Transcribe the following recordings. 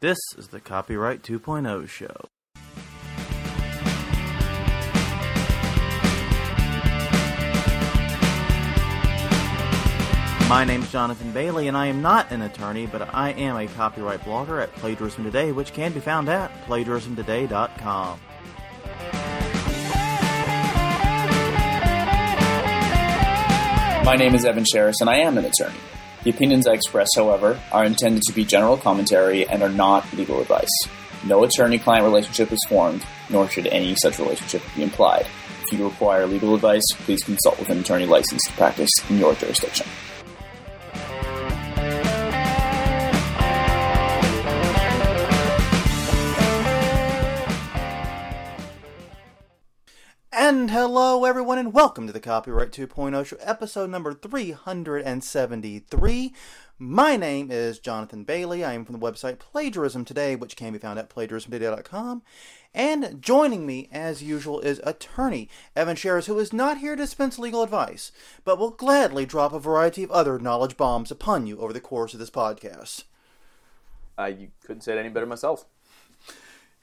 This is the Copyright 2.0 show. My name's Jonathan Bailey, and I am not an attorney, but I am a copyright blogger at Plagiarism Today, which can be found at plagiarismtoday.com. My name is Evan Sherris, and I am an attorney. The opinions I express, however, are intended to be general commentary and are not legal advice. No attorney client relationship is formed, nor should any such relationship be implied. If you require legal advice, please consult with an attorney licensed to practice in your jurisdiction. And hello, everyone, and welcome to the Copyright 2.0 Show, episode number 373. My name is Jonathan Bailey. I am from the website Plagiarism Today, which can be found at plagiarismtoday.com. And joining me, as usual, is attorney Evan Sherris, who is not here to dispense legal advice, but will gladly drop a variety of other knowledge bombs upon you over the course of this podcast. Uh, you couldn't say it any better myself.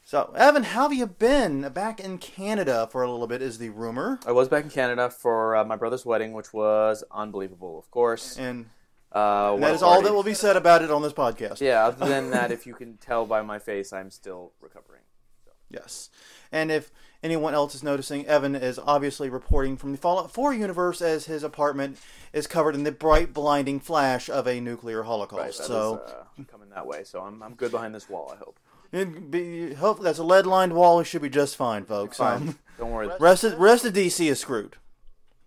So, Evan, how have you been? Back in Canada for a little bit is the rumor. I was back in Canada for uh, my brother's wedding, which was unbelievable, of course. And, uh, and that is all that will be said about it on this podcast. Yeah, other than that, if you can tell by my face, I'm still recovering. So. Yes. And if anyone else is noticing, Evan is obviously reporting from the Fallout 4 universe as his apartment is covered in the bright, blinding flash of a nuclear holocaust. Right, so, is, uh, coming that way. So I'm, I'm good behind this wall, I hope. Be, hope that's a lead lined wall. It should be just fine, folks. Fine. Um, Don't worry. Rest of, rest of DC is screwed.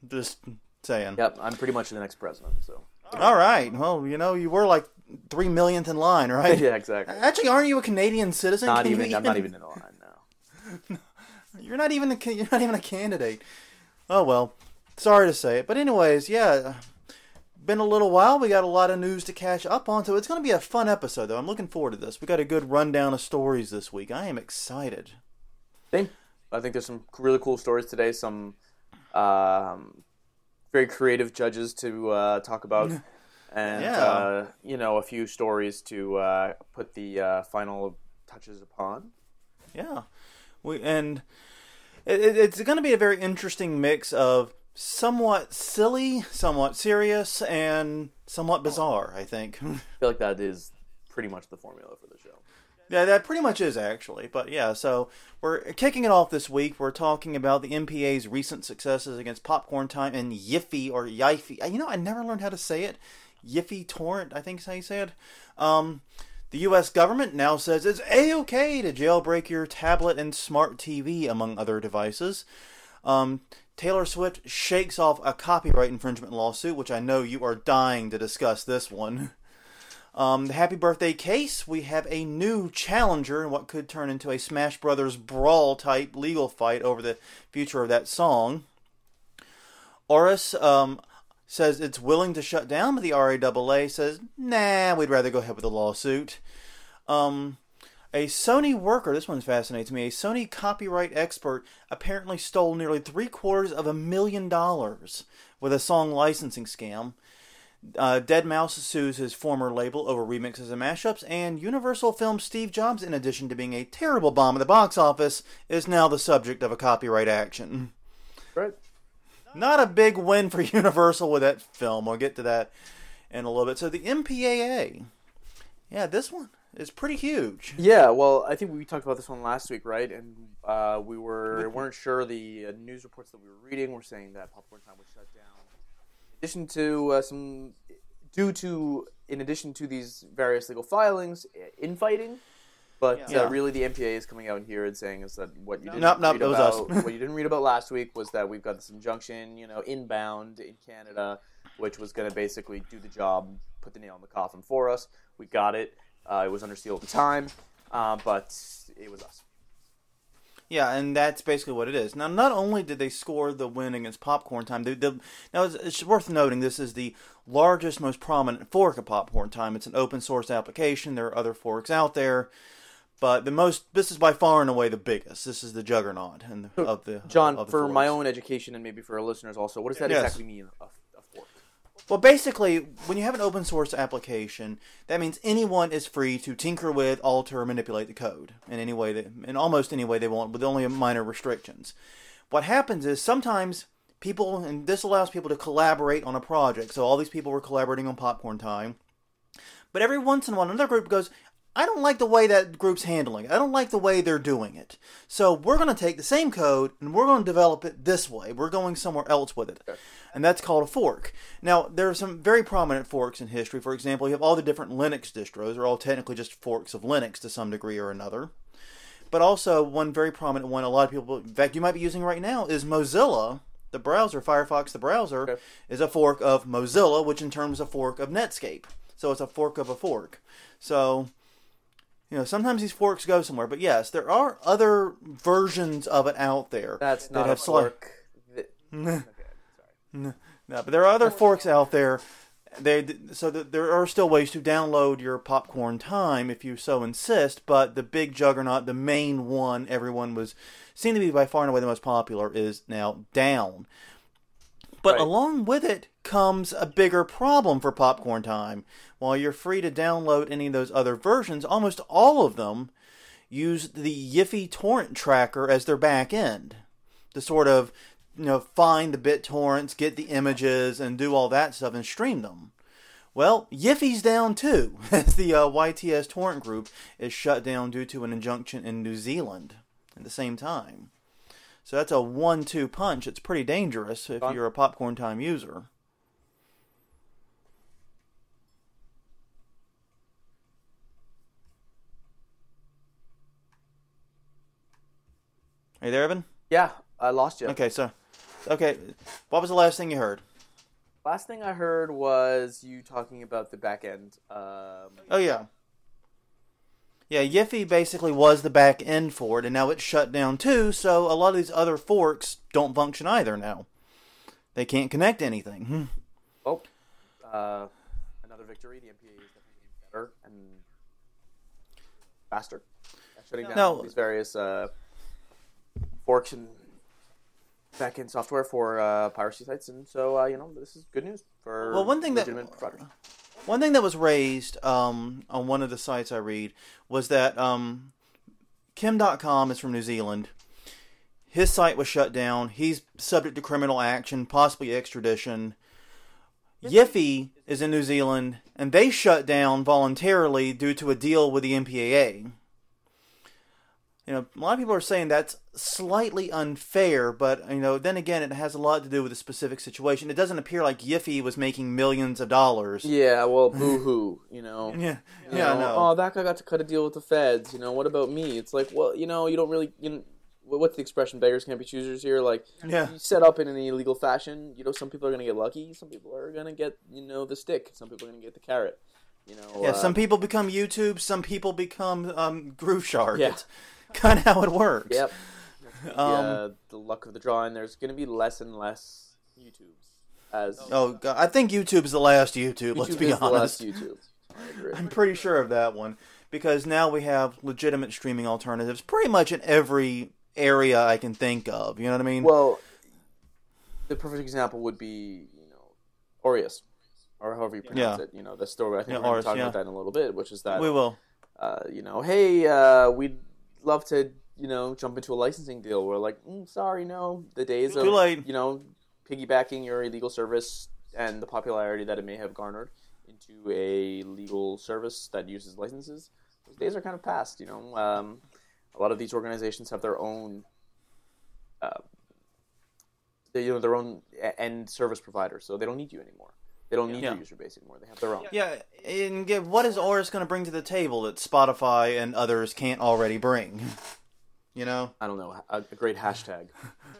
Just saying. Yep, I'm pretty much the next president. So. All right. Well, you know, you were like three millionth in line, right? yeah, exactly. Actually, aren't you a Canadian citizen? Not Can even. I'm not even in the line now. you're not even a. You're not even a candidate. Oh well. Sorry to say it, but anyways, yeah been a little while. We got a lot of news to catch up on, so it's going to be a fun episode, though. I'm looking forward to this. We got a good rundown of stories this week. I am excited. Same. I think there's some really cool stories today. Some um, very creative judges to uh, talk about, and Yeah. uh, you know, a few stories to uh, put the uh, final touches upon. Yeah, we and it, it- it's going to be a very interesting mix of somewhat silly, somewhat serious, and somewhat bizarre. I think. I feel like that is pretty much the formula for the show. Yeah, that pretty much is actually. But yeah, so we're kicking it off this week. We're talking about the MPA's recent successes against Popcorn Time and YIFY or YIFY. You know, I never learned how to say it. YIFY Torrent, I think is how you say it. Um, the U.S. government now says it's a-okay to jailbreak your tablet and smart TV, among other devices. Um, Taylor Swift shakes off a copyright infringement lawsuit, which I know you are dying to discuss this one. Um, the Happy Birthday case, we have a new challenger in what could turn into a Smash Brothers brawl type legal fight over the future of that song. Aurous um, says it's willing to shut down, but the RIAA says, nah, we'd rather go ahead with the lawsuit. Um, a Sony worker, this one fascinates me, a Sony copyright expert apparently stole nearly three quarters of a million dollars with a song licensing scam. Uh, Deadmau5 sues his former label over remixes and mashups, and Universal Film Steve Jobs, in addition to being a terrible bomb at the box office, is now the subject of a copyright action. Right. Not a big win for Universal with that film. We'll get to that in a little bit. So the MPAA, yeah, this one is pretty huge. Yeah, well, I think we talked about this one last week, right? And uh, we were weren't sure. The uh, news reports that we were reading were saying that Popcorn Time was shut down. In addition to uh, some, due to in addition to these various legal filings, infighting. But Yeah. uh, really, the MPA is coming out here and saying is that what you didn't Nope, nope, read about, what you didn't read about last week was that we've got this injunction, you know, inbound in Canada, which was going to basically do the job, put the nail in the coffin for us. We got it. Uh, it was under seal at the time. uh, but it was us. Yeah, and that's basically what it is. Now, not only did they score the win against Popcorn Time, they, they, now it's, it's worth noting this is the largest, most prominent fork of Popcorn Time. It's an open source application. There are other forks out there, but the most this is by far and away the biggest. This is the juggernaut and of the John, of the for my own education and maybe for our listeners also, what does that Yes. exactly mean? Well, basically, when you have an open source application, that means anyone is free to tinker with, alter, manipulate the code in any way, that, in almost any way they want, with only minor restrictions. What happens is sometimes people, and this allows people to collaborate on a project. So all these people were collaborating on Popcorn Time, but every once in a while, another group goes, I don't like the way that group's handling it. I don't like the way they're doing it. So we're going to take the same code and we're going to develop it this way. We're going somewhere else with it. And that's called a fork. Now, there are some very prominent forks in history. For example, you have all the different Linux distros. They're all technically just forks of Linux to some degree or another. But also, one very prominent one, a lot of people, in fact, you might be using right now, is Mozilla. The browser, Firefox, the browser, Okay. is a fork of Mozilla, which in turn is a fork of Netscape. So it's a fork of a fork. So, you know, sometimes these forks go somewhere. But yes, there are other versions of it out there. That's that not a have sli- fork. That- okay, sorry. no, but there are other forks out there. They so that there are still ways to download your popcorn time if you so insist. But the big juggernaut, the main one, everyone was seemed to be by far and away the most popular, is now down. But Right. along with it comes a bigger problem for popcorn time. While you're free to download any of those other versions, almost all of them use the YIFY torrent tracker as their back end to sort of you know find the bit torrents, get the images, and do all that stuff and stream them. Well, YIFY's down too, as the uh, YTS torrent group is shut down due to an injunction in New Zealand at the same time. So that's a one-two punch. It's pretty dangerous if you're a popcorn time user. Are you there, Evan? Yeah, I lost you. Okay, so, okay, what was the last thing you heard? Last thing I heard was you talking about the back end. Um, Oh yeah, yeah. YIFY basically was the back end for it, and now it's shut down too. So a lot of these other forks don't function either now. They can't connect anything. Hmm. oh, uh, another victory. The MPA is definitely better and faster shutting down No. these various uh, forks and back end software for uh, piracy sites. And so, uh, you know, this is good news for Well, one thing that-. One thing that was raised um, on one of the sites I read was that um, Kim Dotcom is from New Zealand. His site was shut down. He's subject to criminal action, possibly extradition. YIFY is in New Zealand, and they shut down voluntarily due to a deal with the MPAA. You know, a lot of people are saying that's slightly unfair, but you know, then again, it has a lot to do with the specific situation. It doesn't appear like YIFY was making millions of dollars. Yeah, well, boo hoo, you know. Yeah, You yeah, know, know. Oh, that guy got to cut a deal with the feds. You know, what about me? It's like, well, you know, you don't really. You know, what's the expression? Beggars can't be choosers here. Like, Yeah. you set up in an illegal fashion. You know, some people are gonna get lucky. Some people are gonna get, you know, the stick. Some people are gonna get the carrot. You know. Yeah, uh, some people become YouTube, some people become um, Grooveshark. Yeah. It's kind of how it works. Yep. the, Um, uh, the luck of the draw, and there's gonna be less and less YouTubes as Oh, God. I think YouTube's the last YouTube. let's be is the last honest. YouTube. I agree. I'm pretty sure of that one because now we have legitimate streaming alternatives pretty much in every area I can think of. You know what I mean? Well, the perfect example would be, you know, Aurous, or however you pronounce Yeah. it. You know, the story. I think Yeah, we're going to talk yeah. about that in a little bit, which is that, we will. uh, you know, hey, uh, we'd love to, you know, jump into a licensing deal. We're like, mm, sorry, no. The days of, you know, piggybacking your illegal service and the popularity that it may have garnered into a legal service that uses licenses, those days are kind of past. You know, um, a lot of these organizations have their own uh, they, you know their own end service provider, so they don't need you anymore. They don't need Yeah. your user base anymore. They have their own. Yeah, and get, what is Aurous going to bring to the table that Spotify and others can't already bring? You know? I don't know a, a great hashtag.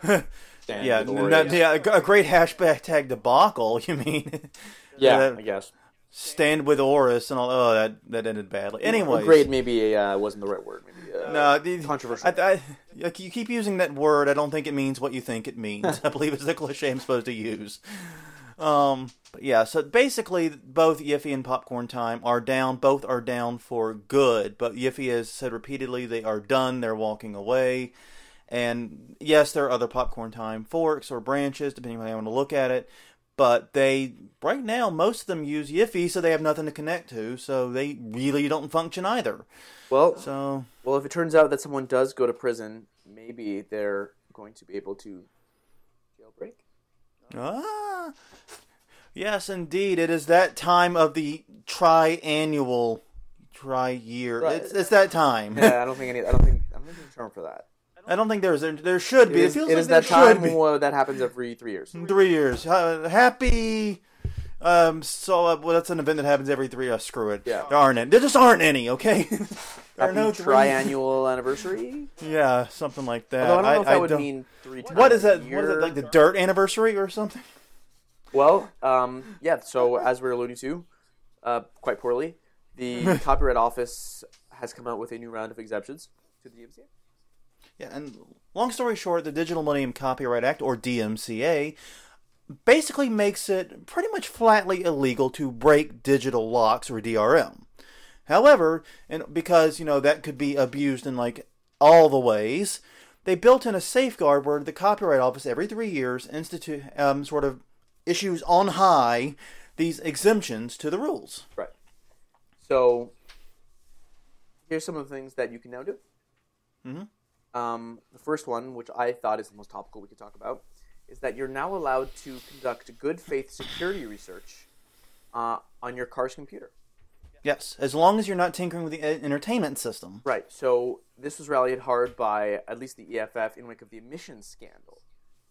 Yeah, with n- Aurous. n- yeah, a g- a great hashtag debacle. You mean? yeah, that- I guess. stand with Aurous and all. Oh, that that ended badly. Anyway, great maybe uh, wasn't the right word. Maybe uh, No, the, controversial. I, I, you keep using that word. I don't think it means what you think it means. I believe it's the cliche I'm supposed to use. Um, but yeah, so basically, both YIFY and Popcorn Time are down. Both are down for good. But YIFY has said repeatedly they are done. They're walking away. And yes, there are other Popcorn Time forks or branches, depending on how you want to look at it. But they, right now, most of them use YIFY, so they have nothing to connect to. So they really don't function either. well, So well, if it turns out that someone does go to prison, maybe they're going to be able to jailbreak. Ah, yes, indeed. It is that time of the triannual, tri year. Right. It's, it's that time. Yeah, I don't think any. I don't think. I don't think there's a term for that. I don't think there's there, there should be. It It, is, feels it like is that time be. that happens every three years. Three years. Uh, happy. Um. So uh, well, that's an event that happens every three. Uh, screw it. Yeah. There aren't any. There just aren't any. Okay. there are Happy no three- triannual anniversary. Yeah, something like that. Although I don't know if that would don't- mean three times. What is that? What is it like the dirt anniversary or something? Well, um, yeah. So as we are alluding to, uh, quite poorly, the Copyright Office has come out with a new round of exemptions to the DMCA. Yeah, and long story short, the Digital Millennium Copyright Act, or DMCA, basically makes it pretty much flatly illegal to break digital locks or DRM. However, and because you know that could be abused in like all the ways, they built in a safeguard where the Copyright Office every three years institute um, sort of issues on high these exemptions to the rules. Right. So here's some of the things that you can now do. Mm-hmm. Um, the first one, which I thought is the most topical we could talk about, is that you're now allowed to conduct good faith security research uh, on your car's computer. Yes, as long as you're not tinkering with the uh, entertainment system. Right. So this was rallied hard by at least the EFF in wake of the emissions scandal.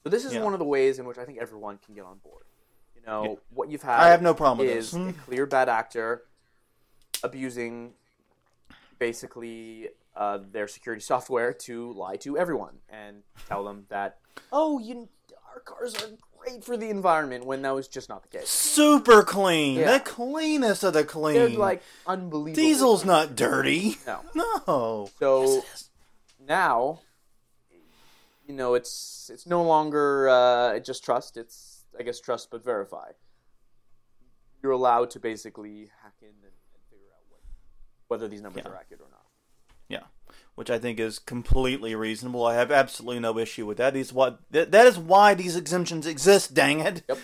So this is Yeah. one of the ways in which I think everyone can get on board. You know, what you've had I have no problem with is this. Hmm. a clear bad actor abusing basically uh, their security software to lie to everyone and tell them that oh, you our cars are great for the environment when that was just not the case. Super clean, Yeah. the cleanest of the clean. They're like unbelievable. Diesel's not dirty. no. No. So now, you know, it's it's no longer uh, just trust. It's I guess trust but verify. You're allowed to basically hack in and, and figure out what, whether these numbers Yeah. are accurate or not. Yeah, which I think is completely reasonable. I have absolutely no issue with that. Is what that, that is why these exemptions exist. Dang it! Yep.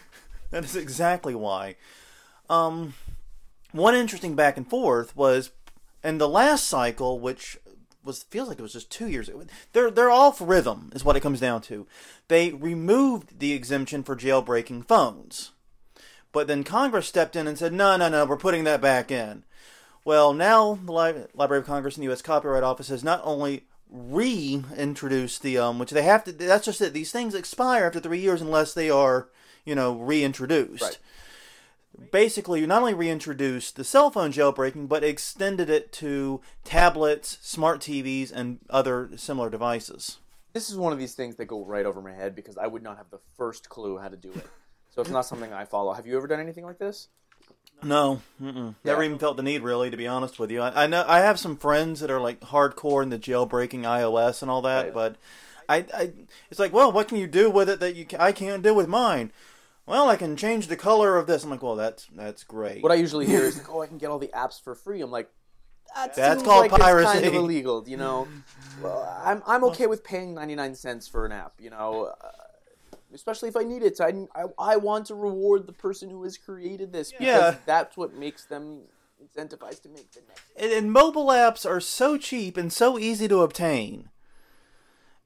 that is exactly why. Um, one interesting back and forth was in the last cycle, which was feels like it was just two years. They're they're off rhythm, is what it comes down to. They removed the exemption for jailbreaking phones, but then Congress stepped in and said, no, no, no, we're putting that back in. Well, now the Li- Library of Congress and the U.S. Copyright Office has not only reintroduced the um, which they have to. That's just it. These things expire after three years unless they are, you know, reintroduced. Right. Basically, you not only reintroduced the cell phone jailbreaking, but extended it to tablets, smart TVs, and other similar devices. This is one of these things that go right over my head because I would not have the first clue how to do it. So it's not something I follow. Have you ever done anything like this? No, mm-mm. never even felt the need, really, to be honest with you. I, I know I have some friends that are like hardcore in the jailbreaking iOS and all that, Right. but I, I, it's like, well, what can you do with it that you ca- I can't do with mine? Well, I can change the color of this. I'm like, well, that's that's great. What I usually hear is like, "Oh, I can get all the apps for free." I'm like, that That's called like It's kind piracy. of illegal, you know. well, I'm I'm okay with paying 99 cents for an app, you know, uh, especially if I need it. I, I I want to reward the person who has created this because Yeah. that's what makes them incentivized to make the next. and, and mobile apps are so cheap and so easy to obtain.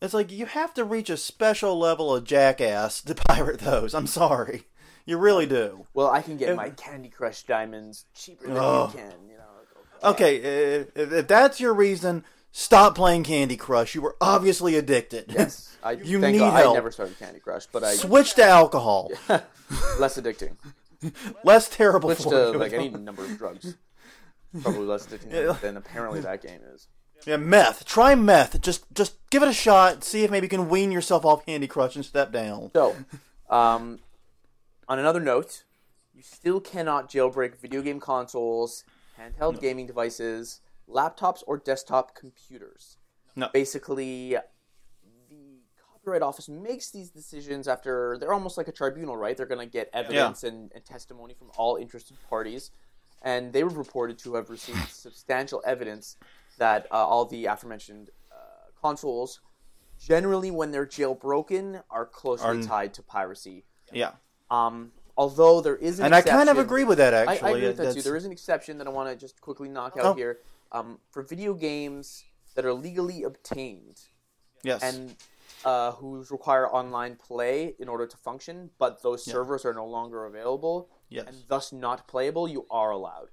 It's like you have to reach a special level of jackass to pirate those. I'm sorry, you really do. Well, I can get my Candy Crush diamonds cheaper than Oh. you can, you know. Okay, if, if that's your reason, stop playing Candy Crush. You were obviously addicted. Yes, I You need God help. I never started Candy Crush, but I Switch to alcohol. less addicting. Less terrible Switch for to like any number of drugs. Probably less addicting than, than apparently that game is. Yeah, meth. Try meth. Just just give it a shot. See if maybe you can wean yourself off Candy Crush and step down. So, um, on another note, you still cannot jailbreak video game consoles, handheld gaming devices, laptops, or desktop computers. No. Basically, the Copyright Office makes these decisions after they're almost like a tribunal, right? They're going to get evidence and, and testimony from all interested parties. And they were reported to have received substantial evidence that uh, all the aforementioned uh, consoles, generally when they're jailbroken, are closely Are- tied to piracy. Yeah. Um, although there is an And I kind of exception- agree with that, I, actually. I agree with that too. There is an exception that I want to just quickly knock out Oh. here. Um, for video games that are legally obtained Yes. and uh, who require online play in order to function, but those servers are no longer available Yes. and thus not playable, you are allowed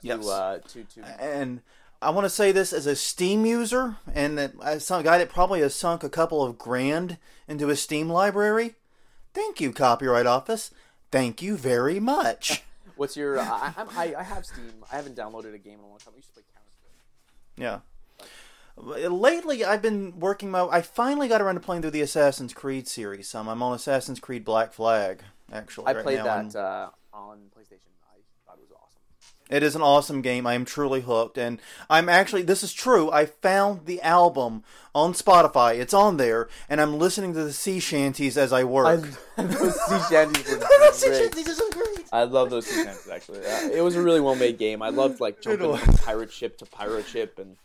yes. to uh, to to. and I want to say this as a Steam user and that- as some guy that probably has sunk a couple of grand into a Steam library. Thank you, Copyright Office. Thank you very much. What's your? Uh, I, I'm- I I have Steam. I haven't downloaded a game in a long time. I used to play Counter. Yeah. Lately, I've been working my. I finally got around to playing through the Assassin's Creed series. Some I'm on Assassin's Creed Black Flag. Actually, I right played now, that and- uh, on PlayStation. I thought it was awesome. It is an awesome game. I am truly hooked, and I'm actually. This is true. I found the album on Spotify. It's on there, and I'm listening to the sea shanties as I work. those sea shanties sea shanties are so great. I love those sea shanties. Actually, uh, it was a really well made game. I loved like jumping from pirate ship to pirate ship, and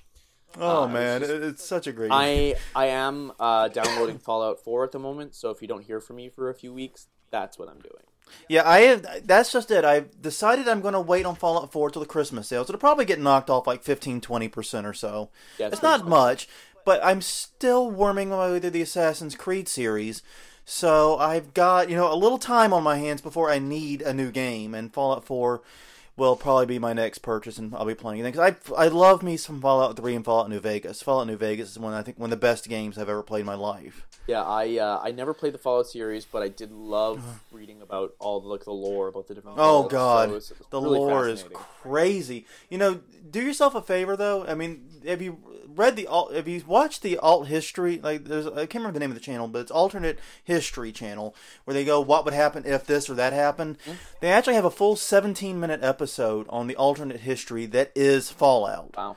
Oh Uh, man, it's it- it's such a great. I I am uh, downloading Fallout 4 at the moment. So if you don't hear from me for a few weeks, that's what I'm doing. Yeah, I have. That's just it. I've decided I'm going to wait on Fallout 4 till the Christmas sales. It'll probably get knocked off like 15, 20 percent or so. Yeah, it's it's not much, but I'm still worming my way through the Assassin's Creed series. So I've got you know a little time on my hands before I need a new game, and Fallout 4 will probably be my next purchase, and I'll be playing it. Because I I love me some Fallout 3 and Fallout New Vegas. Fallout New Vegas is one I think one of the best games I've ever played in my life. Yeah, I uh, I never played the Fallout series, but I did love reading about all the like the lore about the different. Oh God, so it was- it was the really lore is crazy. You know, do yourself a favor though. I mean, have you read the alt? if you watched the alt history? Like, there's I can't remember the name of the channel, but it's alternate history channel where they go, "What would happen if this or that happened?" Hmm? They actually have a full 17 minute episode on the alternate history that is Fallout. Wow.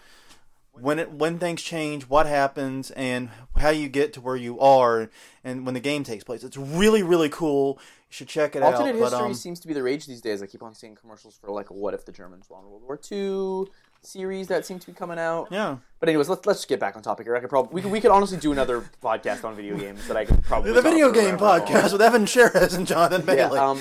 When it when things change, what happens, and how you get to where you are, and when the game takes place. It's really really cool. You should check it Alternate out. Alternate history but, um, seems to be the rage these days. I keep on seeing commercials for like what if the Germans won World War II series that seem to be coming out. yeah. But anyways, let's let's get back on topic here. I could probably we could, we could honestly do another podcast on video games that I could probably The video game podcast with Evan Sheres and Jonathan Yeah, Bailey. um,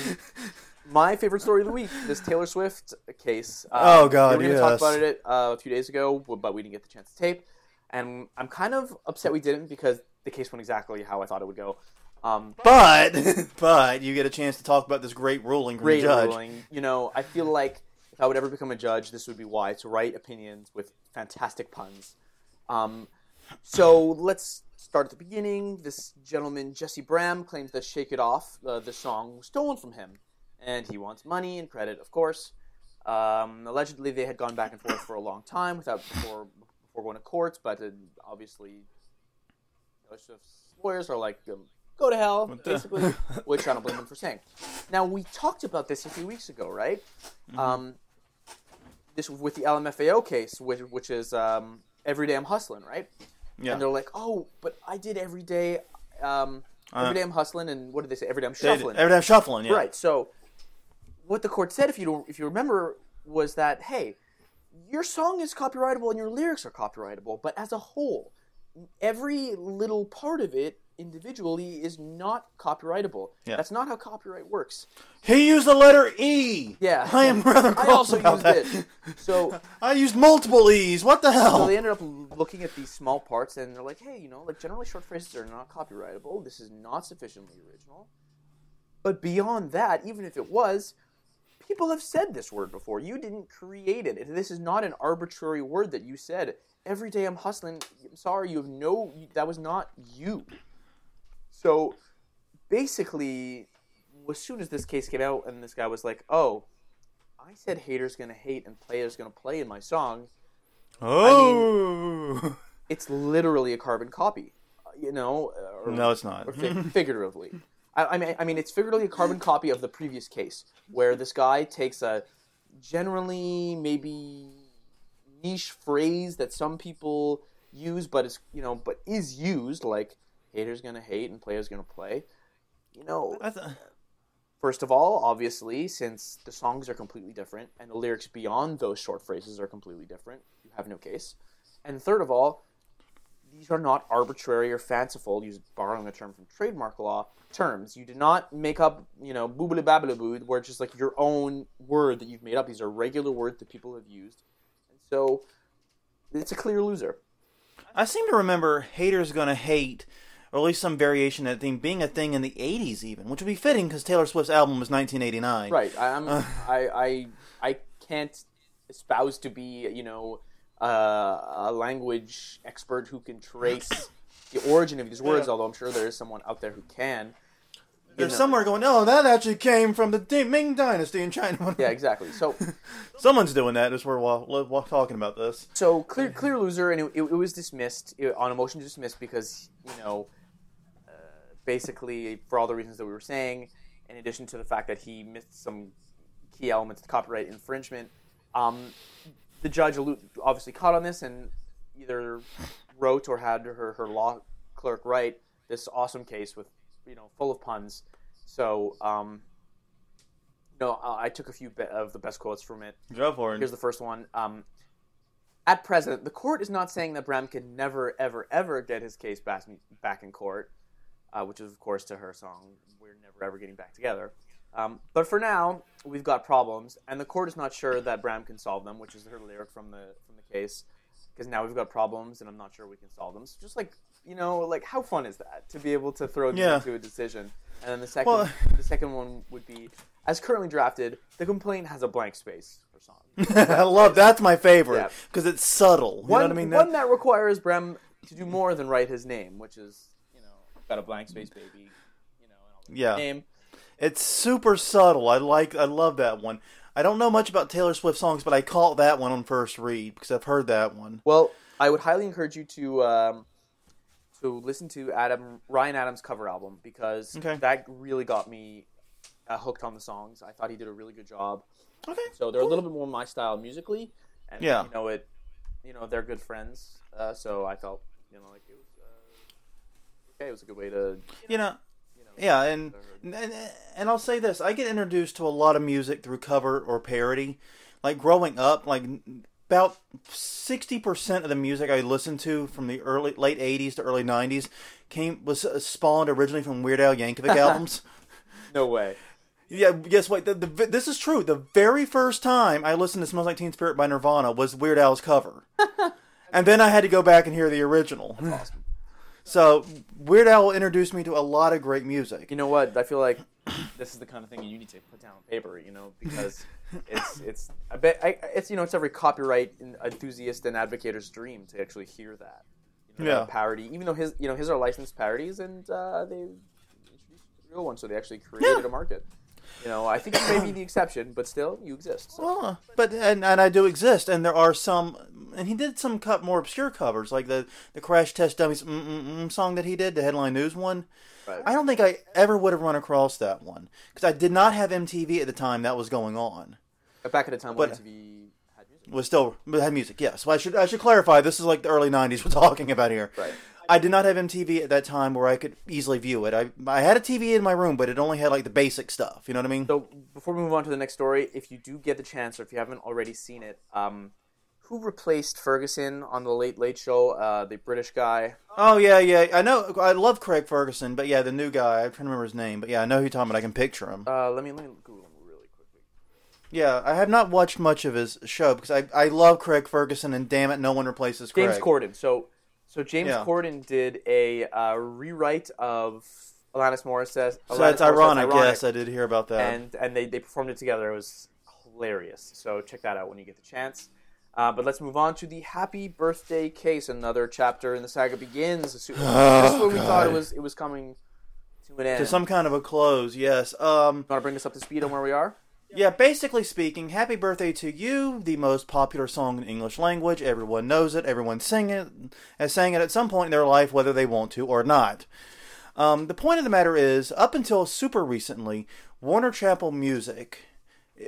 my favorite story of the week: this Taylor Swift case. Um, Oh, God, we were gonna yes. talk about it uh, a few days ago, but we didn't get the chance to tape, and I'm kind of upset we didn't because the case went exactly how I thought it would go. Um, but but you get a chance to talk about this great ruling great judge. ruling. You know, I feel like I would ever become a judge, this would be why to write opinions with fantastic puns. Um, so let's start at the beginning. This gentleman, Jesse Braham, claims that "Shake It Off," uh, the song, was stolen from him, and he wants money and credit, of course. Um, allegedly, they had gone back and forth for a long time without before before going to court, but uh, obviously, Swift's lawyers are like, um, "Go to hell," basically, which I don't blame them for saying. Now we talked about this a few weeks ago, right? Um, this with the LMFAO case, which, which is um, every day I'm hustling, right? Yeah. And they're like, "Oh, but I did every day, um, every day I'm hustling," and what did they say? Every day I'm shuffling. Every time shuffling, yeah. Right. So, what the court said, if you don't, if you remember, was that hey, your song is copyrightable and your lyrics are copyrightable, but as a whole, every little part of it individually is not copyrightable. Yeah. That's not how copyright works. He used the letter E. Yeah. I am rather I cross also about used that. it. So, I used multiple E's. What the hell? so they ended up looking at these small parts and they're like, hey, you know, like generally short phrases are not copyrightable. This is not sufficiently original. But beyond that, even if it was, people have said this word before. You didn't create it. This is not an arbitrary word that you said. Every day I'm hustling. I'm sorry, you have no. That was not you. So basically, as soon as this case came out and this guy was like, oh, I said haters gonna hate and players gonna play in my song, oh. it's literally a carbon copy. uh, You know, uh, or, no, it's not. or fi- figuratively. I, I mean, I mean, it's figuratively a carbon copy of the previous case, where this guy takes a generally maybe niche phrase that some people use, but is you know, but is used like haters gonna hate and players gonna play. You know, th- First of all, obviously, since the songs are completely different and the lyrics beyond those short phrases are completely different, you have no case. And third of all, these are not arbitrary or fanciful, use borrowing a term from trademark law, terms. You did not make up, you know, boobly babbly boo, where it's just like your own word that you've made up. These are regular words that people have used. And so it's a clear loser. I seem to remember haters gonna hate, or at least some variation of that theme being a thing in the '80s, even, which would be fitting because Taylor Swift's album was 1989. Right. I, I'm, I, I, I can't espouse to be, you know, uh, a language expert who can trace the origin of these words. Yeah. Although I'm sure there is someone out there who can. There's somewhere going, oh, that actually came from the Ming Dynasty in China. Yeah, exactly. So, Someone's doing that as we're wa- wa- talking about this. so clear, clear loser, and it, it, was dismissed it, on a motion to dismiss because you know, uh, basically for all the reasons that we were saying, in addition to the fact that he missed some key elements of copyright infringement, um, the judge obviously caught on this and either wrote or had her, her law clerk write this awesome case with you know full of puns. So um, no, I I took a few of the best quotes from it. Go for it. Here's the first one. Um, at present, the court is not saying that Braham can never, ever, ever get his case back in court, uh, which is, of course, to her song, We're Never Ever Getting Back Together. Um, but for now, we've got problems, and the court is not sure that Braham can solve them, which is her lyric from the from the case. Because now we've got problems, and I'm not sure we can solve them. So just like you know, like how fun is that to be able to throw these Yeah. into a decision? And then the second, Well- the second one would be, as currently drafted, the complaint has a blank space for song. I love that's my favorite Yeah. because it's subtle. You one, know what I mean? one that requires Braham to do more than write his name, which is got a blank space baby, you know, and all Yeah. name. It's super subtle. I like. I love that one. I don't know much about Taylor Swift songs, but I caught that one on first read because I've heard that one. Well, I would highly encourage you to um, to listen to Adam Ryan Adams' cover album because Okay. that really got me uh, hooked on the songs. I thought he did a really good job. Okay. So they're a little bit more my style musically, and Yeah. you know it, you know they're good friends. Uh, so I felt you know like it was okay. It was a good way to You know. you know Yeah, and, and and I'll say this: I get introduced to a lot of music through cover or parody. Like growing up, like about sixty percent of the music I listened to from the early late '80s to early '90s came was uh, spawned originally from Weird Al Yankovic albums. no way. Yeah, guess what? The, the, this is true. The very first time I listened to "Smells Like Teen Spirit" by Nirvana was Weird Al's cover, and then I had to go back and hear the original. Awesome. So Weird Al introduced me to a lot of great music. You know what? I feel like this is the kind of thing you need to put down on paper. You know, because it's it's I bet I, it's you know it's every copyright enthusiast and advocator's dream to actually hear that. You know, Yeah. that parody, even though his you know his are licensed parodies and uh, they introduced real one, so they actually created Yeah. a market. You know, I think you may be the exception, but still, you exist. So. Well, but and, and I do exist, and there are some, and he did some cut more obscure covers, like the the Crash Test Dummies mm, mm, mm song that he did, the headline news one. Right. I don't think I ever would have run across that one because I did not have MTV at the time that was going on. Back at the time when But- MTV had music. Was still had music, yes. So I should I should clarify. This is like the early '90s we're talking about here. Right. I did not have MTV at that time where I could easily view it. I I had a TV in my room, but it only had like the basic stuff. You know what I mean? So before we move on to the next story, if you do get the chance, or if you haven't already seen it, um, who replaced Ferguson on the Late Late Show? Uh, the British guy. Oh yeah, yeah. I know. I love Craig Ferguson, but yeah, the new guy. I'm trying to remember his name, but yeah, I know who you're talking about. I can picture him. Uh, let me let me Google him really quickly. Yeah, I have not watched much of his show because I I love Craig Ferguson, and damn it, no one replaces Craig. James Corden. So so James Yeah. Corden did a uh, rewrite of Alanis Morissette. So that's ironic. Yes, I did hear about that. and and they, they performed it together. It was hilarious. So check that out when you get the chance. Uh, but let's move on to the Happy Birthday case. Another chapter in the saga begins. This is where we thought it was it was coming to an end. to some kind of a close, yes. Um, Want to bring us up to speed on where we are? yeah, basically speaking, "Happy Birthday to You," the most popular song in English language. Everyone knows it. Everyone sing it, has sang it at some point in their life, whether they want to or not. Um, the point of the matter is, up until super recently, Warner Chappell Music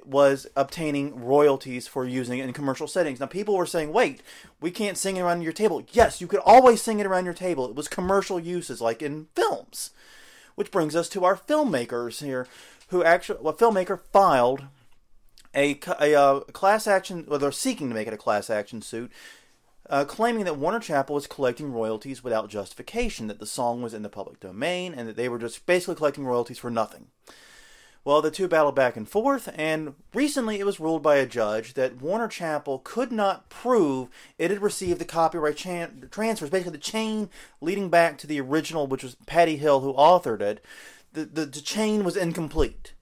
was obtaining royalties for using it in commercial settings. Now, people were saying, wait, we can't sing it around your table. Yes, you could always sing it around your table. It was commercial uses, like in films. Which brings us to our filmmakers here, who actually, a filmmaker filed a, a, uh, class action, well, they're seeking to make it a class action suit, uh, claiming that Warner Chappell was collecting royalties without justification, that the song was in the public domain, and that they were just basically collecting royalties for nothing. Well, the two battled back and forth, and recently it was ruled by a judge that Warner Chappell could not prove it had received the copyright chan- transfers, basically the chain leading back to the original, which was Patty Hill who authored it. The, the, the chain was incomplete.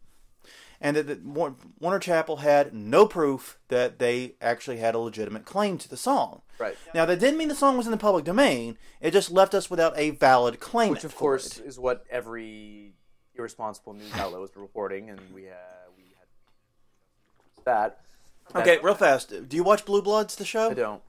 And that, that Warner Chappell had no proof that they actually had a legitimate claim to the song. Right. Now, that didn't mean the song was in the public domain. It just left us without a valid claim. Which, of course, is what every irresponsible news outlet was reporting, and we uh, we had that. Okay, real fast. Do you watch Blue Bloods, the show? I don't.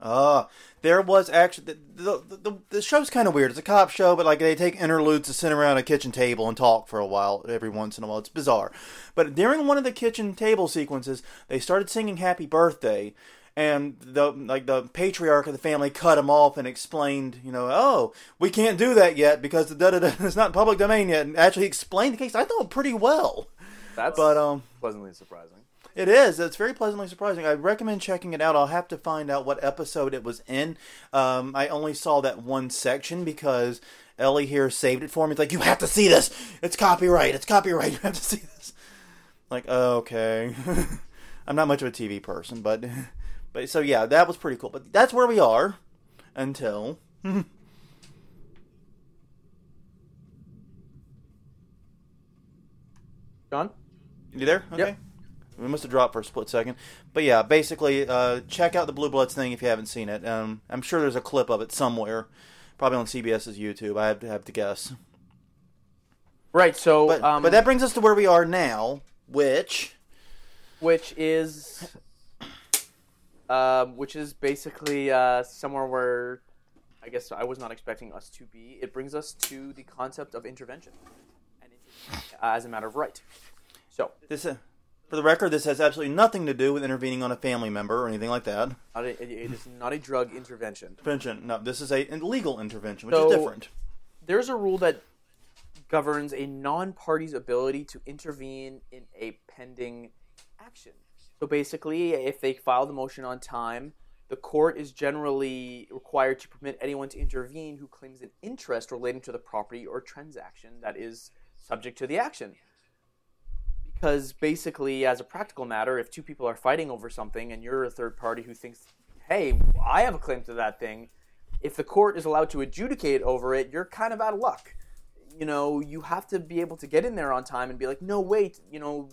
Uh, there was actually the the, the, the show's kind of weird. It's a cop show, but like they take interludes to sit around a kitchen table and talk for a while every once in a while. It's bizarre. But during one of the kitchen table sequences, they started singing "Happy Birthday," and the like the patriarch of the family cut him off and explained, you know, oh, we can't do that yet because the da da da it's not public domain yet, and actually explained the case. I thought pretty well. That's but um, pleasantly surprising. It is. It's very pleasantly surprising. I recommend checking it out. I'll have to find out what episode it was in. Um, I only saw that one section because Ellie here saved it for me. It's like, you have to see this. It's copyright. It's copyright. You have to see this. Like, okay. I'm not much of a TV person, but but so yeah, that was pretty cool. But that's where we are until. John, you there? Okay. Yep. We must have dropped for a split second, but yeah, basically, uh, check out the Blue Bloods thing if you haven't seen it. Um, I'm sure there's a clip of it somewhere, probably on CBS's YouTube. I have to have to guess. Right. So, But, um, but that brings us to where we are now, which which is, uh, which is basically uh, somewhere where I guess I was not expecting us to be. It brings us to the concept of intervention, and intervention, uh, as a matter of right. So, this, uh, for the record, this has absolutely nothing to do with intervening on a family member or anything like that. a, it it is not a drug intervention. Intervention. No, this is a legal intervention, which So- is different. there's a rule that governs a non-party's ability to intervene in a pending action. So basically, if they file the motion on time, the court is generally required to permit anyone to intervene who claims an interest relating to the property or transaction that is subject to the action. Because basically, as a practical matter, if two people are fighting over something and you're a third party who thinks, hey, I have a claim to that thing, if the court is allowed to adjudicate over it, you're kind of out of luck. You know, you have to be able to get in there on time and be like, no, wait, you know,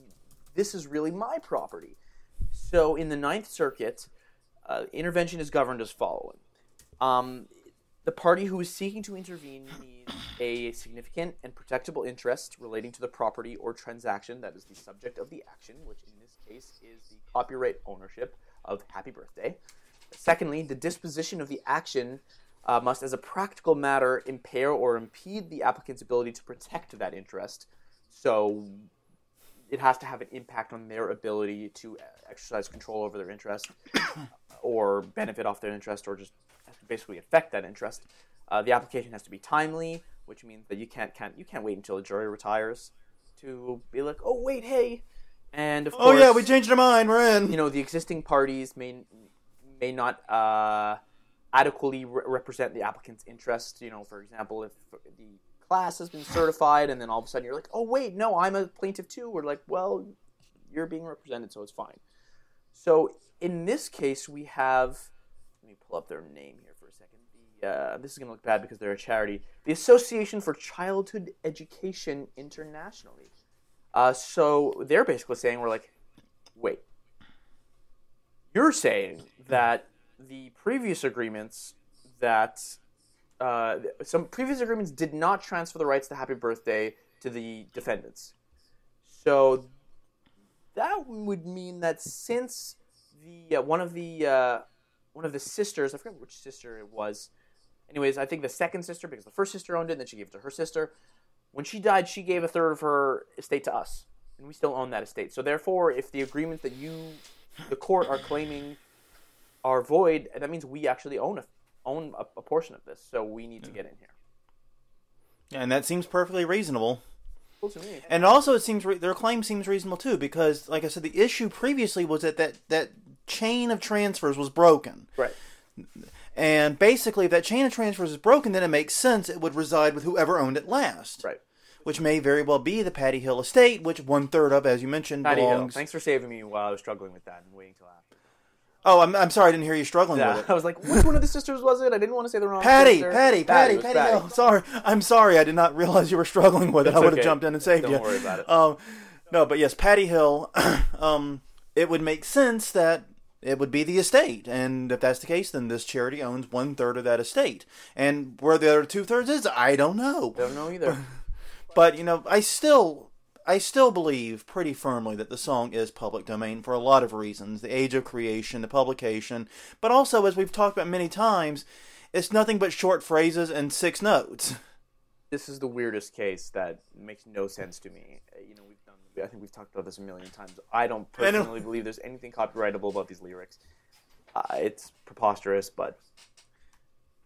this is really my property. So in the Ninth Circuit, uh, intervention is governed as following. Um, the party who is seeking to intervene needs a significant and protectable interest relating to the property or transaction that is the subject of the action, which in this case is the copyright ownership of Happy Birthday. Secondly, the disposition of the action uh, must, as a practical matter, impair or impede the applicant's ability to protect that interest. So it has to have an impact on their ability to exercise control over their interest or benefit off their interest or just basically affect that interest. Uh, the application has to be timely, which means that you can't, can't you can't wait until the jury retires to be like, oh wait, hey, and of course, Oh course, yeah, we changed our mind. We're in. you know the existing parties may may not uh, adequately re- represent the applicant's interest. You know, for example, if the class has been certified and then all of a sudden you're like, oh wait, no, I'm a plaintiff too. We're like, well, you're being represented, so it's fine. So in this case, we have. Let me pull up their name here for a second. The, uh, this is going to look bad because they're a charity. The Association for Childhood Education Internationally. Uh, so they're basically saying we're like, wait, you're saying that the previous agreements that uh, some previous agreements did not transfer the rights to Happy Birthday to the defendants. So that would mean that since the uh, one of the uh, one of the sisters, I forget which sister it was, Anyways, I think the second sister, because the first sister owned it, and then she gave it to her sister. When she died, she gave a third of her estate to us, and we still own that estate. So therefore, if the agreements that you, the court, are claiming are void, that means we actually own a own a, a portion of this. So we need to get in here. Yeah, And that seems perfectly reasonable. Cool to me. And also, it seems re- their claim seems reasonable too, because, like I said, the issue previously was that that, that chain of transfers was broken. Right. And basically, if that chain of transfers is broken, then it makes sense it would reside with whoever owned it last. Right. Which may very well be the Patty Hill estate, which one third of, as you mentioned, Patty Hill. belongs. Thanks for saving me while I was struggling with that and waiting till after. Oh, I'm, I'm sorry, I didn't hear you struggling Yeah, with it. I was like, which one of the sisters was it? I didn't want to say the wrong Patty, sister. Patty, Patty, was Patty, Hill. Sorry, I'm sorry. I did not realize you were struggling with it. I would have okay. jumped in and saved Don't you. worry about it. Um, no, but yes, Patty Hill. um, it would make sense that it would be the estate, and if that's the case, then this charity owns one third of that estate. And where the other two thirds is, I don't know. Don't know either. But you know, I still, I still believe pretty firmly that the song is public domain for a lot of reasons: the age of creation, the publication, but also, as we've talked about many times, it's nothing but short phrases and six notes. this is the weirdest case that makes no sense to me. Uh, You know, we've done. I think we've talked about this a million times. I don't I personally believe there's anything copyrightable about these lyrics. Uh, it's preposterous, but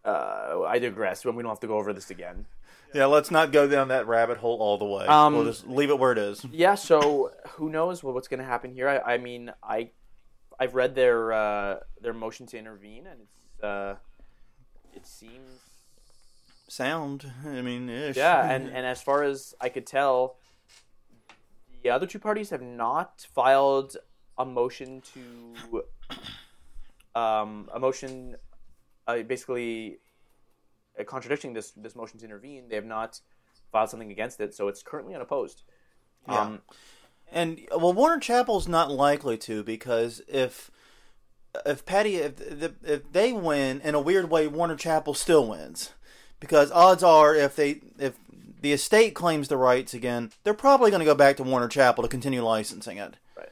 uh, I digress. When we don't have to go over this again. Yeah, let's not go down that rabbit hole all the way. Um, we'll just leave it where it is. Yeah. So who knows what's going to happen here? I, I mean, I I've read their uh, their motion to intervene, and it's uh, it seems Sound. I mean, ish. Yeah, and, and as far as I could tell, the other two parties have not filed a motion to um, a motion uh, basically uh, contradicting this this motion to intervene. They have not filed something against it, so it's currently unopposed. Yeah. Um, And well, Warner Chappell's not likely to because if if Patty if if, if they win in a weird way, Warner Chappell still wins because odds are if they if the estate claims the rights again, they're probably going to go back to Warner Chappell to continue licensing it. Right.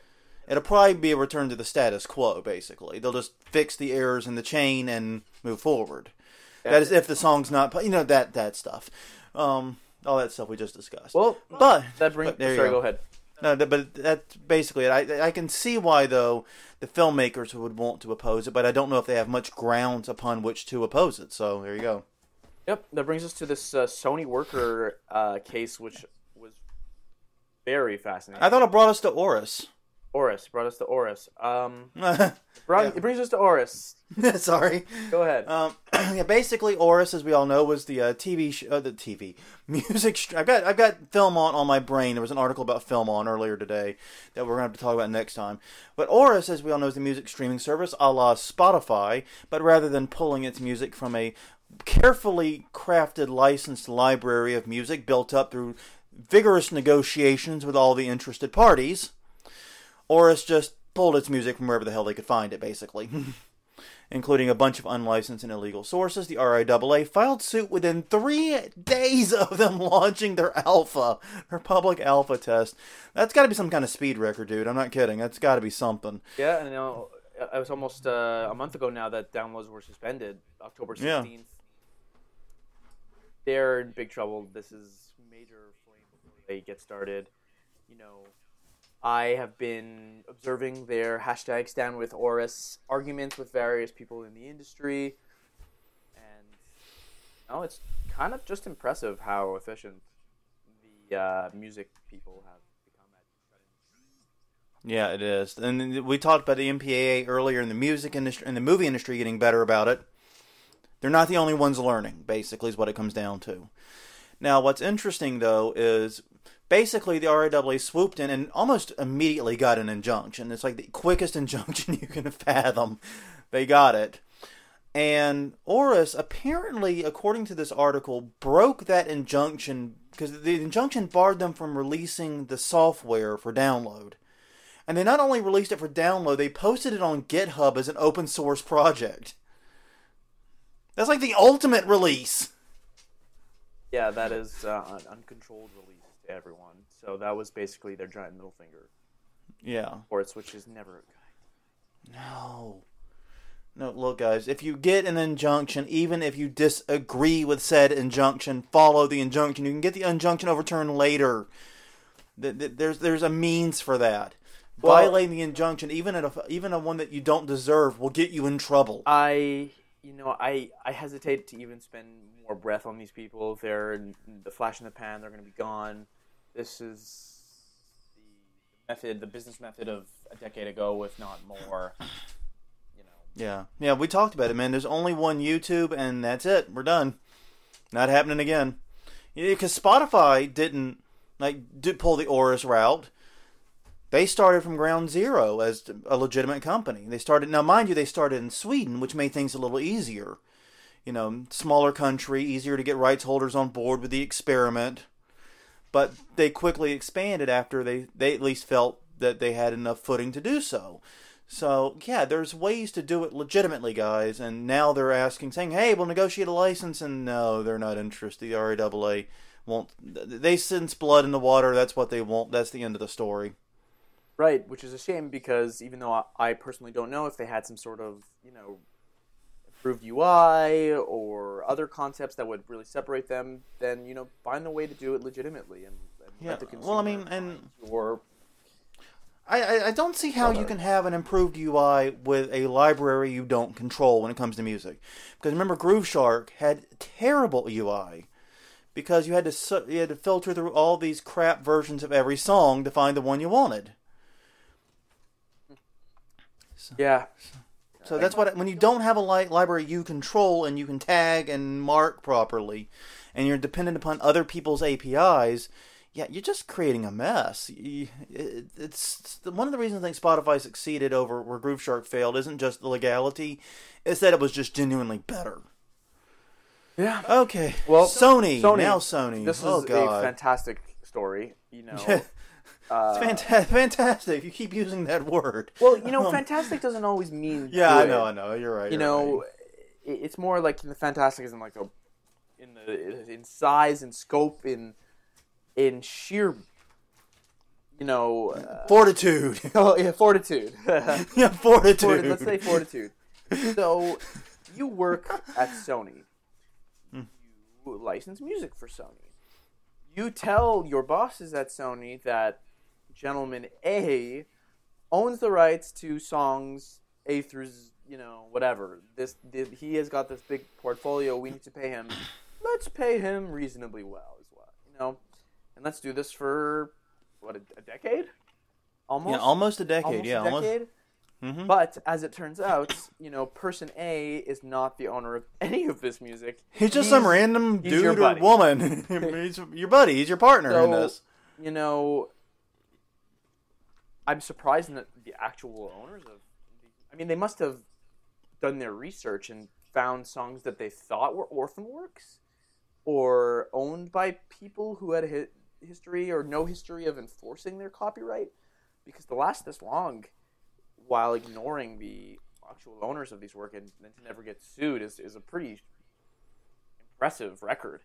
It'll probably be a return to the status quo. Basically, they'll just fix the errors in the chain and move forward. That is if the song's not you know that that stuff, um, all that stuff we just discussed. well, but that brings. but there you Sorry, go. go ahead. No, but that's basically it. I I can see why though the filmmakers would want to oppose it, but I don't know if they have much grounds upon which to oppose it. So there you go. Yep, that brings us to this uh, Sony worker uh, case, which was very fascinating. I thought it brought us to Aurous. Aurous brought us to Aurous. Um, brought, It brings us to Aurous. Sorry. Go ahead. Um, yeah, basically, Aurous, as we all know, was the uh, TV, sh- uh, the TV music. St- I've got, I've got FilmOn on my brain. There was an article about FilmOn earlier today that we're gonna have to talk about next time. But Aurous, as we all know, is the music streaming service, a la Spotify. But rather than pulling its music from a carefully crafted licensed library of music built up through vigorous negotiations with all the interested parties, Aurous just pulled its music from wherever the hell they could find it, basically. including a bunch of unlicensed and illegal sources. The RIAA filed suit within three days of them launching their alpha, their public alpha test. That's got to be some kind of speed record, dude. I'm not kidding. That's got to be something. Yeah, and you know, it was almost uh, a month ago now that downloads were suspended, October 16th. Yeah. 16th. They're in big trouble. This is major flame before they get started. You know, I have been observing their hashtag stand with Aurous arguments with various people in the industry, and oh, it's kind of just impressive how efficient the uh, music people have become at Yeah, it is. And we talked about the MPAA earlier in the music industry and the movie industry getting better about it. They're not the only ones learning, basically, is what it comes down to. Now, what's interesting, though, is basically the RIAA swooped in and almost immediately got an injunction. It's like the quickest injunction you can fathom. They got it. And Aurous apparently, according to this article, broke that injunction because the injunction barred them from releasing the software for download. And they not only released it for download, they posted it on GitHub as an open source project. That's like the ultimate release. Yeah, that is uh, an uncontrolled release to everyone. So that was basically their giant middle finger Yeah. for it, which is never a good idea. No. No, look, guys. If you get an injunction, even if you disagree with said injunction, follow the injunction. You can get the injunction overturned later. Th- th- There's there's a means for that. Well- Violating the injunction, even at a, even a one that you don't deserve, will get you in trouble. I, you know, I I hesitate to even spend more breath on these people. They're the flash in the pan. They're going to be gone. This is the method, the business method of a decade ago, if not more. You know, Yeah, yeah, we talked about it, man. There's only one YouTube, and that's it. We're done. Not happening again. Because Spotify didn't like did pull the Aurous route. They started from ground zero as a legitimate company. They started now, mind you, they started in Sweden, which made things a little easier. You know, smaller country, easier to get rights holders on board with the experiment. But they quickly expanded after they, they at least felt that they had enough footing to do so. So yeah, there's ways to do it legitimately, guys. And now they're asking, saying, "Hey, we'll negotiate a license." And no, they're not interested. The RIAA won't. They sense blood in the water. That's what they want. That's the end of the story. right? Which is a shame because even though I, I personally don't know if they had some sort of you know improved UI or other concepts that would really separate them, then you know find a way to do it legitimately and, and Yeah, well, I mean, and- your I, I, don't see how you can have an improved UI with a library you don't control when it comes to music. Because remember, Grooveshark had terrible UI because you had to you had to filter through all these crap versions of every song to find the one you wanted. yeah. So that's what when you don't have a li- library you control and you can tag and mark properly, and you're dependent upon other people's APIs. Yeah, you're just creating a mess. It's one of the reasons I think Spotify succeeded over where Grooveshark failed isn't just the legality; it's that it was just genuinely better. Yeah. Okay, Well, Sony, Sony. now Sony. This oh, is oh a fantastic story. You know. it's fanta- fantastic. You keep using that word. well, you know, Um, fantastic doesn't always mean. Yeah, I know, I know. You're right. You you're know, right. it's more like the fantastic is in like a in the in size and scope in in sheer. You know. Uh, fortitude. oh yeah, fortitude. yeah, fortitude. Forti- let's say fortitude. So, you work at Sony. You license music for Sony. You tell your bosses at Sony that gentleman A owns the rights to songs A through Z- you know whatever. This, this he has got this big portfolio. We need to pay him. Let's pay him reasonably well as well. You know, and let's do this for what a, a decade. Almost Yeah, almost a decade. almost yeah, a almost. decade. Mm-hmm. But as it turns out, you know, person A is not the owner of any of this music. He's just some random dude or buddy. woman. he's your buddy. He's your partner in this. you know, I'm surprised that the actual owners of. I mean, they must have done their research and found songs that they thought were orphan works or owned by people who had a hi- history or no history of enforcing their copyright. Because to last this long, while ignoring the actual owners of these work and then to never get sued, is, is a pretty impressive record.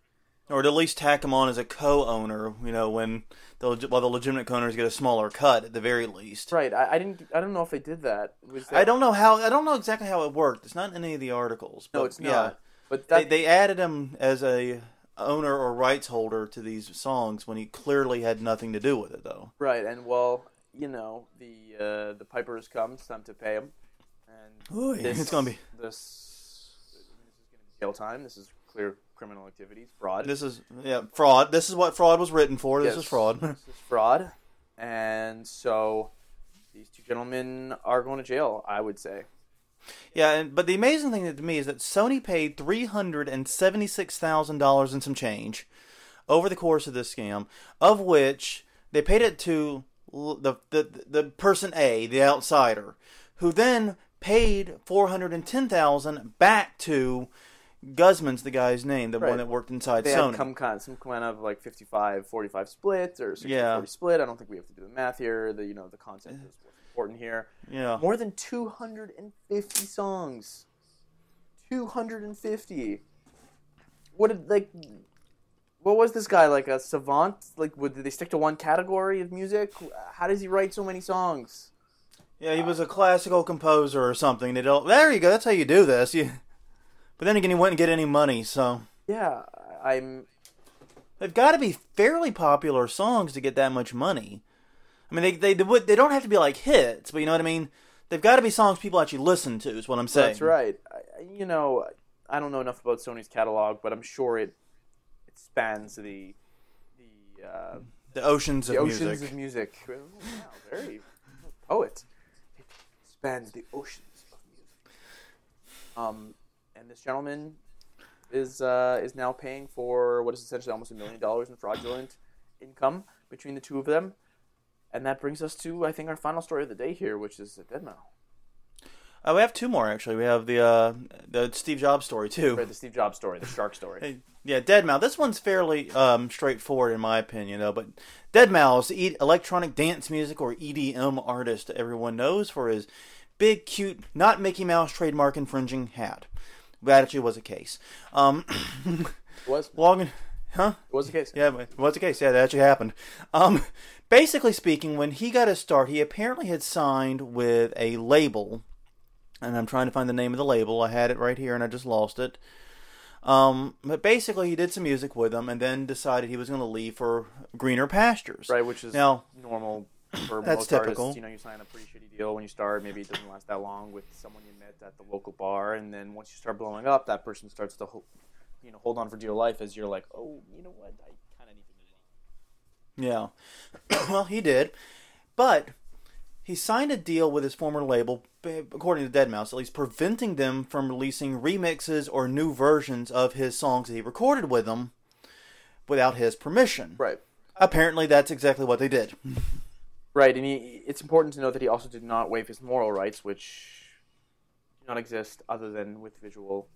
Or to at least tack him on as a co-owner. You know, when the while the legitimate co-owners get a smaller cut at the very least. Right. I, I didn't. I don't know if they did that. That I don't know how. I don't know exactly how it worked. It's not in any of the articles. No, but it's yeah. But They, that, they added him as a owner or rights holder to these songs when he clearly had nothing to do with it, though. right, and well, you know, the uh, the piper has come. It's time to pay him. And Ooh, yeah, it's gonna be- this. This is going to be jail time. This is clear criminal activities, fraud. This is yeah fraud. This is what fraud was written for. This Yes, is fraud. this is fraud, and so these two gentlemen are going to jail. I would say. Yeah, and, but the amazing thing to me is that Sony paid three hundred and seventy-six thousand dollars and some change over the course of this scam, of which they paid it to the the the person A, the outsider, who then paid four hundred and ten thousand back to Guzman's the guy's name, the Right. one that worked inside They Sony. come kind some kind of like 55 45 split or 60 Yeah. split. I don't think we have to do the math here. The you know the concept is important here. yeah, More than 250 songs. 250. What did like what was this guy like a savant? Like would did they stick to one category of music? How does he write so many songs? Yeah, he was a classical composer or something. They don't. There you go. That's how you do this. You, but then again, he wouldn't get any money, so Yeah, I'm. they've got to be fairly popular songs to get that much money. I mean, they they they, would, they don't have to be like hits, but you know what I mean. They've got to be songs people actually listen to. Is what I'm saying. That's right. I, you know, I don't know enough about Sony's catalog, but I'm sure it it spans the the uh, The oceans of music. the oceans music. of music. Oh, wow, very poet. It spans the oceans of music. Um, this gentleman is uh, is now paying for what is essentially almost a million dollars in fraudulent income between the two of them, and that brings us to I think our final story of the day here, which is Deadmau5. Uh, we have two more actually. We have the uh, the Steve Jobs story too. Right, the Steve Jobs story, the shark story. Hey, Yeah, Deadmau5. This one's fairly um, straightforward in my opinion, though. But Deadmau5 the e- electronic dance music or EDM artist everyone knows for his big, cute, not Mickey Mouse trademark infringing hat. That actually was a case. Um, It was it logging, huh? was the case. Yeah, it was the case. Yeah, that actually happened. Um, basically speaking, when he got his start, he apparently had signed with a label, and I'm trying to find the name of the label. I had it right here, and I just lost it. Um, but basically, he did some music with them, and then decided he was going to leave for greener pastures. Right, which is Now- normal for That's most typical. artists. You know, you sign a pretty shitty deal when you start. Maybe it doesn't last that long with someone you met at the local bar, and then once you start blowing up, that person starts to, ho- you know, hold on for dear life as you're like, oh, you know what, I kind of need to. Yeah. well, he did. But he signed a deal with his former label, according to Deadmau5, at least preventing them from releasing remixes or new versions of his songs that he recorded with them without his permission. Right. Apparently, that's exactly what they did. Right, and he, it's important to note that he also did not waive his moral rights, which do not exist other than with visual.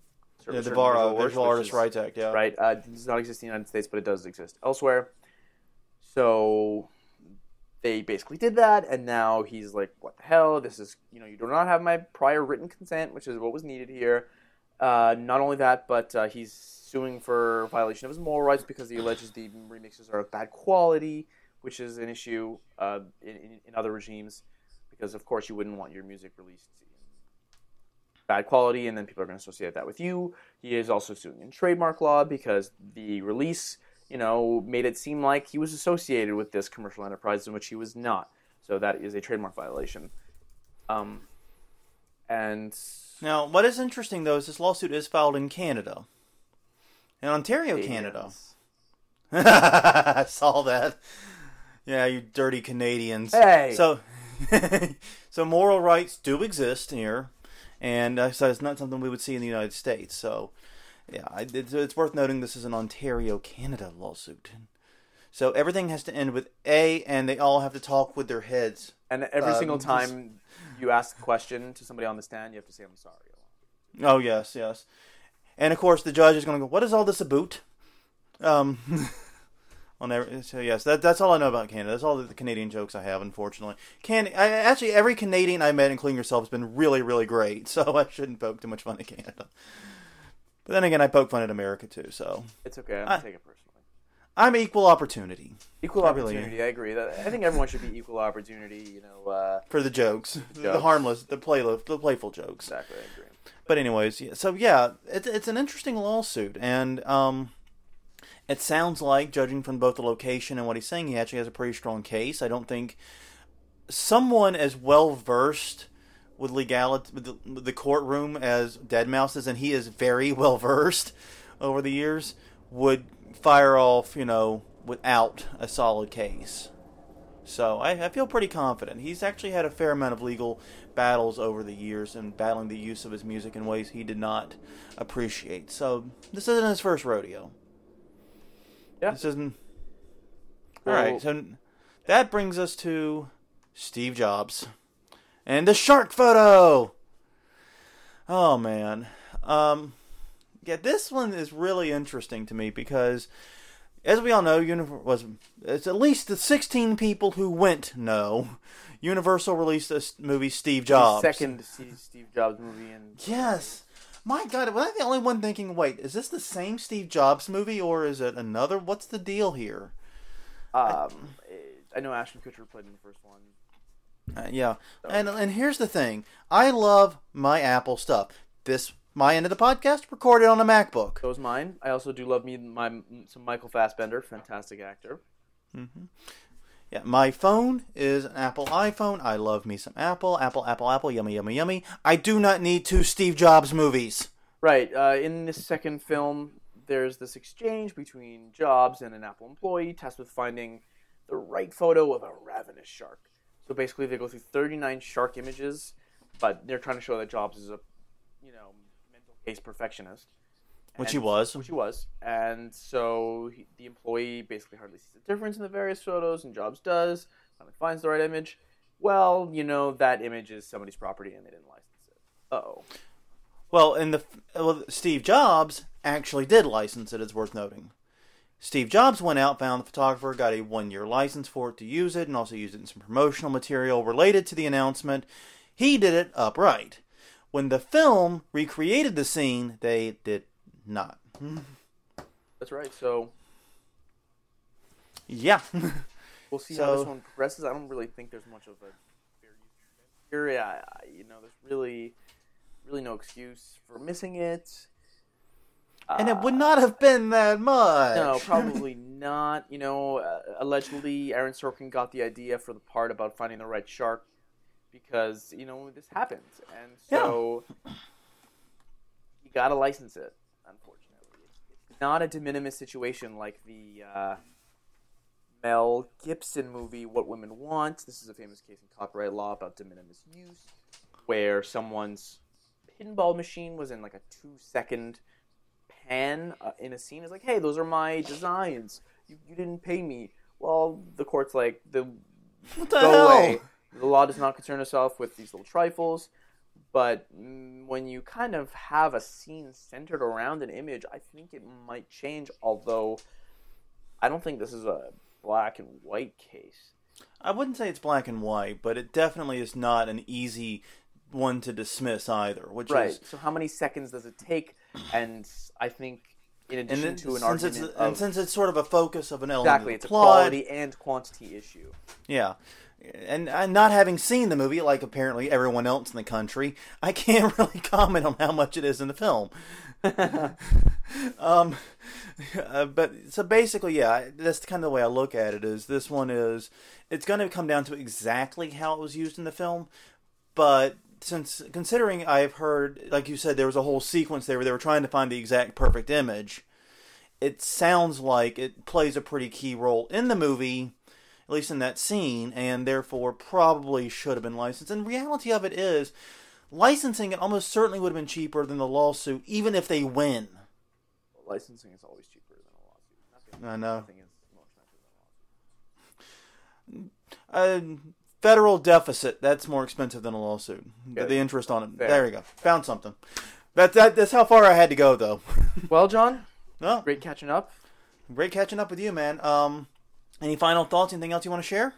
Yeah, the certain VAR, uh, works, Visual which Artists is- Rights Act, yeah. Right, uh, it does not exist in the United States, but it does exist elsewhere. So they basically did that, and now he's like, "What the hell? This is you know, you do not have my prior written consent, which is what was needed here." Uh, not only that, but uh, he's suing for violation of his moral rights because he alleges the remixes are of bad quality, which is an issue uh, in, in, in other regimes, because of course you wouldn't want your music released in bad quality, and then people are going to associate that with you. He is also suing in trademark law because the release, you know, made it seem like he was associated with this commercial enterprise in which he was not. So that is a trademark violation. Um, and Now, what is interesting, though, is this lawsuit is filed in Canada. In Ontario, Canada. I saw that. Yeah, you dirty Canadians. Hey! So, so moral rights do exist here, and uh, so it's not something we would see in the United States. So, yeah, it's, it's worth noting this is an Ontario, Canada lawsuit. So everything has to end with A, and they all have to talk with their heads. And every Um, single time you ask a question to somebody on the stand, you have to say, "I'm sorry." Oh yes, yes. And of course, the judge is going to go, "What is all this about?" Um, on every, so yes, that, that's all I know about Canada. That's all the Canadian jokes I have. Unfortunately, can I, actually every Canadian I met, including yourself, has been really, really great. So I shouldn't poke too much fun at Canada. But then again, I poke fun at America too. So It's okay. I Ah. take it personally. I'm equal opportunity Equal I really opportunity. I agree. That I think everyone should be equal opportunity. You know. Uh, for the jokes, the harmless, the play, the playful jokes. exactly. I agree. But anyways, so yeah, it's it's an interesting lawsuit, and um, it sounds like, judging from both the location and what he's saying, he actually has a pretty strong case. I don't think someone as well versed with legality, with the, courtroom as Deadmau5 is, and he is very well versed over the years, would fire off, you know, without a solid case. So I, I feel pretty confident. He's actually had a fair amount of legal battles over the years and battling the use of his music in ways he did not appreciate. So this isn't his first rodeo. Yeah. This isn't. Well- All right. So that brings us to Steve Jobs and the shark photo. Oh man. Um. Yeah, this one is really interesting to me because as we all know, Universal was it's at least the 16 people who went no. Universal released this movie Steve Jobs. Second Steve Jobs movie and Yes. My God, was I the only one thinking? Wait, is this the same Steve Jobs movie or is it another? What's the deal here? um, I know Ashton Kutcher played in the first one. Uh, yeah, and and here's the thing: I love my Apple stuff. This my end of the podcast recorded on a MacBook. Those mine. I also do love me my some Michael Fassbender, fantastic actor. Yeah, my phone is an Apple iPhone. I love me some Apple, Apple, Apple, Apple. Yummy, yummy, yummy. I do not need two Steve Jobs movies. Right. Uh, in this second film, there's this exchange between Jobs and an Apple employee tasked with finding the right photo of a ravenous shark. So basically, they go through 39 shark images, but they're trying to show that Jobs is a, you know, mental case perfectionist. Which he was. Which he was. And so he, the employee basically hardly sees the difference in the various photos, and Jobs does. Finally finds the right image. Well, you know, that image is somebody's property and they didn't license it. Uh-oh. Well, and the well, Steve Jobs actually did license it. It's worth noting. Steve Jobs went out, found the photographer, got a one-year license for it to use it, and also used it in some promotional material related to the announcement. He did it upright. When the film recreated the scene, they did not. That's right. So Yeah. we'll see how this one progresses. I don't really think there's much of a here. Yeah, you know, there's really, really no excuse for missing it. and it would not have been that much. No, probably not. You know, uh, allegedly, Aaron Sorkin got the idea for the part about finding the right shark because you know this happens, and so you got to license it. It's not a de minimis situation like the uh, Mel Gibson movie "What Women Want." This is a famous case in copyright law about de minimis use, where someone's pinball machine was in like a two-second pan uh, in a scene is like, hey, those are my designs. You, you didn't pay me. Well, the court's like, the What the go hell? away. The law does not concern itself with these little trifles. But when you kind of have a scene centered around an image, I think it might change. Although I don't think this is a black and white case. I wouldn't say it's black and white, but it definitely is not an easy one to dismiss either. Which Right. is So how many seconds does it take? And I think in addition then, to an argument and since it's sort of a focus of an element exactly, of it's the a quality and quantity issue. Yeah. And, and not having seen the movie, like apparently everyone else in the country, I can't really comment on how much it is in the film. um, uh, but so basically, yeah, that's kind of the way I look at it. Is this one is it's going to come down to exactly how it was used in the film, but since considering I've heard, like you said, there was a whole sequence there where they were trying to find the exact perfect image. It sounds like it plays a pretty key role in the movie at least in that scene, and therefore probably should have been licensed. And reality of it is, licensing it almost certainly would have been cheaper than the lawsuit, even if they win. Licensing is always cheaper than a lawsuit. Nothing, I know. nothing is more expensive than a lawsuit. A federal deficit, that's more expensive than a lawsuit. The, the interest on it. Fair. There you go. Found something. That, that, that's how far I had to go, though. Well, John, no, great catching up. great catching up with you, man. Um, any final thoughts? Anything else you want to share?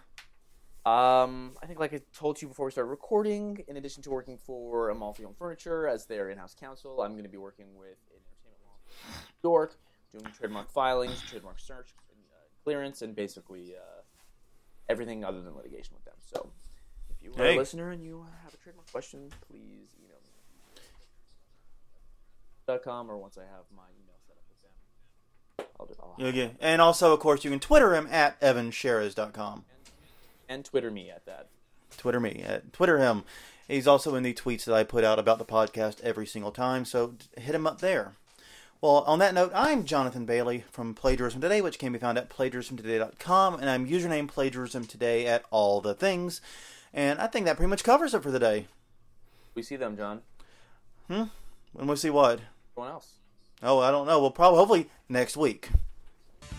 Um, I think, like I told you before we started recording, in addition to working for Amalfi Home Furniture as their in-house counsel, I'm going to be working with an entertainment law firm in New York, doing trademark filings, trademark search, and, uh, clearance, and basically uh, everything other than litigation with them. So, if you are Hey. a listener and you have a trademark question, please email me. Dot com, or once I have my email set up with them, I'll do. I'll yeah. And also, of course, you can Twitter him at evanshares.com. and Twitter me at that. Twitter me at Twitter him. He's also in the tweets that I put out about the podcast every single time, so hit him up there. Well, on that note, I'm Jonathan Bailey from Plagiarism Today, which can be found at plagiarismtoday.com, and I'm username plagiarism today at all the things. And I think that pretty much covers it for the day. We see them, John. Hmm? And we'll see what. Everyone else. Oh, I don't know. We'll probably, hopefully, next week.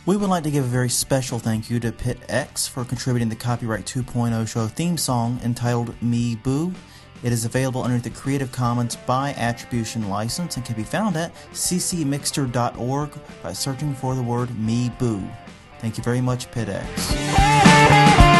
We would like to give a very special thank you to Pit X for contributing the Copyright 2.0 show theme song entitled Me Boo. It is available under the Creative Commons by attribution license and can be found at ccmixter.org by searching for the word Me Boo. Thank you very much, Pitx.